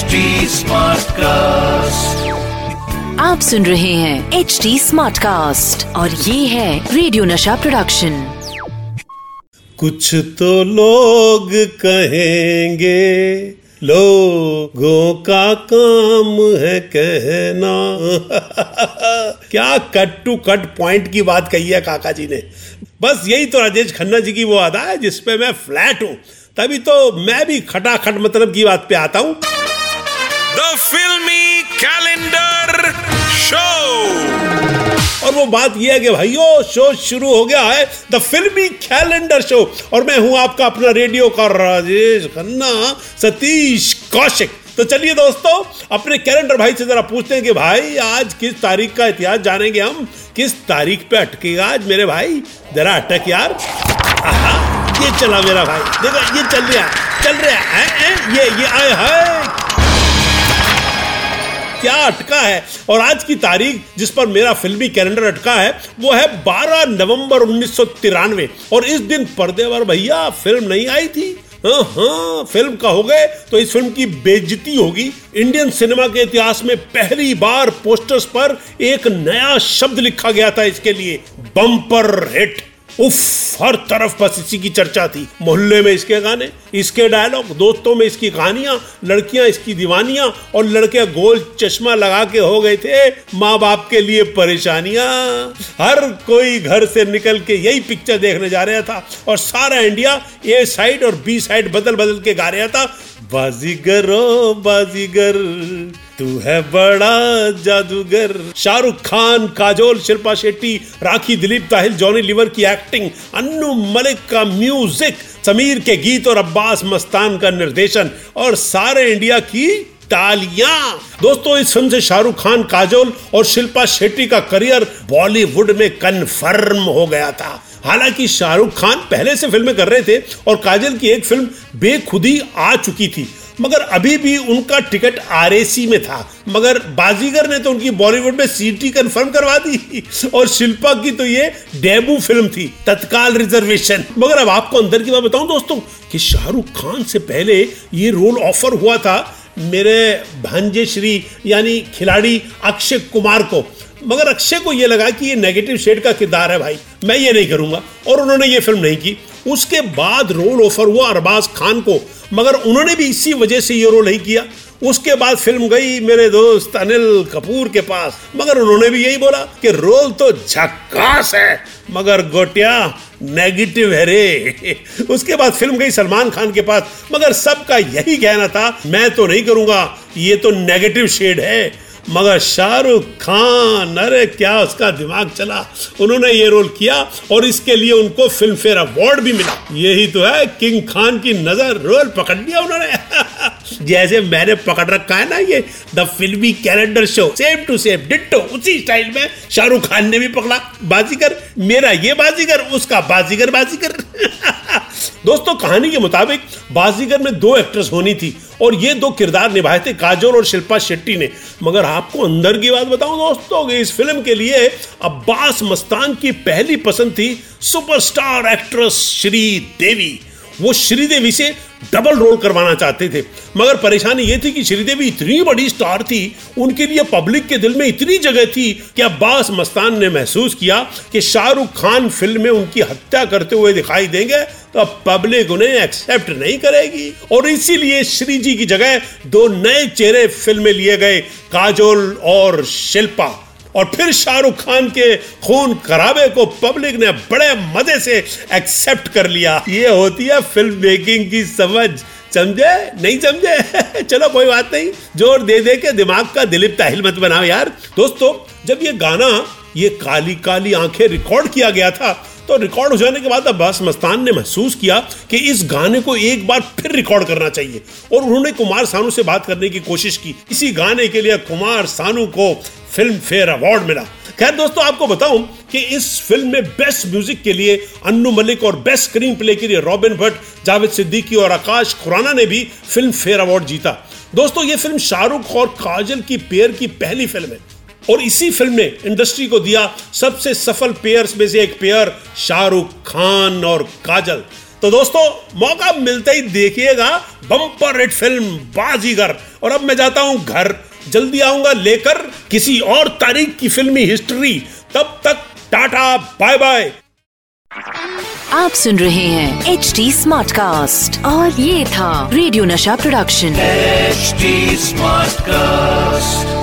HD cast आप सुन रहे हैं एच डी स्मार्ट कास्ट और ये है रेडियो नशा प्रोडक्शन कुछ तो लोग कहेंगे लोगों का काम है कहना। क्या कट टू कट पॉइंट की बात कही है काका जी ने? बस यही तो राजेश खन्ना जी की वो अदा है जिसपे मैं फ्लैट हूँ। तभी तो मैं भी खटाखट मतलब की बात पे आता हूँ। द फिल्मी कैलेंडर शो और वो बात यह है कि भाइयों शो शुरू हो गया है द फिल्मी कैलेंडर शो और मैं हूँ आपका अपना रेडियो का राजेश खन्ना सतीश कौशिक। तो चलिए दोस्तों अपने कैलेंडर भाई से जरा पूछते हैं कि भाई आज किस तारीख का इतिहास जानेंगे हम? किस तारीख पे अटकेगा आज मेरे भाई? जरा अटक यार। ये चला मेरा भाई। देखो ये चल रहा चल रहा है, है ये ये आए हाय क्या अटका है? और आज की तारीख जिस पर मेरा फिल्मी कैलेंडर अटका है, वो है 12 नवंबर उन्नीस सौ तिरानवे। और इस दिन पर्दे पर भैया, फ़िल्म नहीं आई थी? हाँ हाँ फ़िल्म का हो गए तो इस फ़िल्म की बेजती होगी। इंडियन सिनेमा के इतिहास में पहली बार पोस्टर्स पर एक नया शब्द लिखा गया था इसके लिए, बम्पर हिट। उफ, हर तरफ़ बस इसी की चर्चा थी। मोहल्ले में इसके गाने, इसके डायलॉग दोस्तों में इसकी कहानियाँ, लड़कियाँ इसकी दीवानियाँ, और लड़के गोल चश्मा लगा के हो गए थे माँ बाप के लिए परेशानियाँ। हर कोई घर से निकल के यही पिक्चर देखने जा रहा था, और सारा इंडिया ए साइड और बी साइड बदल बदल के गा रहा था। बाजीगर बाजीगर, तू है बड़ा जादूगर। शाहरुख खान, काजोल, शिल्पा शेट्टी, राखी, दिलीप ताहिल, जॉनी लिवर की एक्टिंग, अन्नू मलिक का म्यूज़िक, समीर के गीत और अब्बास मस्तान का निर्देशन, और सारे इंडिया की तालियाँ। दोस्तों, इस फ़िल्म से शाहरुख खान, काजोल और शिल्पा शेट्टी का करियर बॉलीवुड में कन्फर्म हो गया था। हालाँकि शाहरुख खान पहले से फ़िल्में कर रहे थे और काजल की एक फ़िल्म बेखुदी आ चुकी थी। मगर अभी भी उनका टिकट आरएसी में था। मगर बाजीगर ने तो उनकी बॉलीवुड में सीटी कंफर्म करवा दी और शिल्पा की तो ये डेबू फ़िल्म थी, तत्काल रिजर्वेशन। मगर अब आपको अंदर की बात बताऊँ दोस्तों कि शाहरुख खान से पहले ये रोल ऑफ़र हुआ था मेरे भांजे श्री, यानी खिलाड़ी अक्षय कुमार को। मगर अक्षय को यह लगा कि ये नेगेटिव शेड का किरदार है भाई। मैं ये नहीं करूँगा। और उन्होंने ये फ़िल्म नहीं की। उसके बाद रोल ऑफ़र हुआ अरबाज खान को। मगर उन्होंने भी इसी वजह से ये रोल नहीं किया। उसके बाद फ़िल्म गई मेरे दोस्त अनिल कपूर के पास। मगर उन्होंने भी यही बोला कि रोल तो झक्कास है, मगर गोटिया नेगेटिव है रे। उसके बाद फ़िल्म गई सलमान खान के पास। मगर सबका यही कहना था, मैं तो नहीं करूँगा, ये तो नेगेटिव शेड है। मगर शाहरुख खान, अरे क्या उसका दिमाग चला? उन्होंने ये रोल किया और इसके लिए उनको फ़िल्म फेयर अवार्ड भी मिला। यही तो है, किंग खान की नज़र, रोल पकड़ लिया उन्होंने। जैसे मैंने पकड़ रखा है ना ये the Filmi calendar show same to same ditto उसी स्टाइल में शाहरुख खान ने भी पकड़ा. बाजीगर, मेरा ये बाजीगर, उसका बाजीगर बाजीगर. दोस्तों, कहानी के मुताबिक बाजीगर में दो एक्ट्रेस होनी थी और ये दो किरदार निभाए थे काजोल और शिल्पा शेट्टी ने. मगर आपको अंदर की बात बताऊँ दोस्तों, कि इस फ़िल्म के लिए अब्बास मस्तान की पहली पसंद थी सुपरस्टार एक्ट्रेस श्रीदेवी. वो श्रीदेवी से डबल रोल करवाना चाहते थे। मगर परेशानी ये थी कि श्रीदेवी इतनी बड़ी स्टार थी, उनके लिए पब्लिक के दिल में इतनी जगह थी कि अब्बास मस्तान ने महसूस किया कि शाहरुख खान फ़िल्म में उनकी हत्या करते हुए दिखाई देंगे तो अब पब्लिक उन्हें एक्सेप्ट नहीं करेगी। और इसीलिए श्री जी की जगह दो नए चेहरे फ़िल्म में लिए गए, काजोल और शिल्पा। और फिर शाहरुख खान के खून खराबे को पब्लिक ने बड़े मज़े से एक्सेप्ट कर लिया। ये होती है फ़िल्म मेकिंग की समझ। समझे? नहीं समझे? चलो, कोई बात नहीं। ज़ोर दे दे के दिमाग का दिलीप ताहिल मत बनाओ यार। दोस्तों, जब ये गाना, ये काली काली आँखें रिकॉर्ड किया गया था तो रिकॉर्ड हो जाने के बाद अब्बास मस्तान ने महसूस किया कि इस गाने को एक बार फिर रिकॉर्ड करना चाहिए। और उन्होंने कुमार सानू से बात करने की कोशिश की। इसी गाने के लिए कुमार सानू को फ़िल्म फेयर अवार्ड मिला। खैर दोस्तों, आपको बताऊँ कि इस फ़िल्म में बेस्ट म्यूज़िक के लिए अन्नू मलिक और बेस्ट स्क्रीन प्ले के लिए रॉबिन भट्ट, जावेद सिद्दीकी और आकाश खुराना ने भी फ़िल्म फेयर अवार्ड जीता। दोस्तों, ये फ़िल्म शाहरुख और काजल की पेयर की पहली फ़िल्म है। और इसी फ़िल्म ने इंडस्ट्री को दिया सबसे सफल पेयर्स में से एक पेयर शाहरुख खान और काजल। तो दोस्तों मौका मिलते ही देखिएगा बम्पर हिट फ़िल्म बाजीगर। और अब मैं जाता हूँ घर। जल्दी आऊँगा लेकर किसी और तारीख की फिल्मी हिस्ट्री। तब तक टाटा बाय बाय आप सुन रहे हैं एच डी स्मार्ट कास्ट और ये था रेडियो नशा प्रोडक्शन। HD smart Smartcast.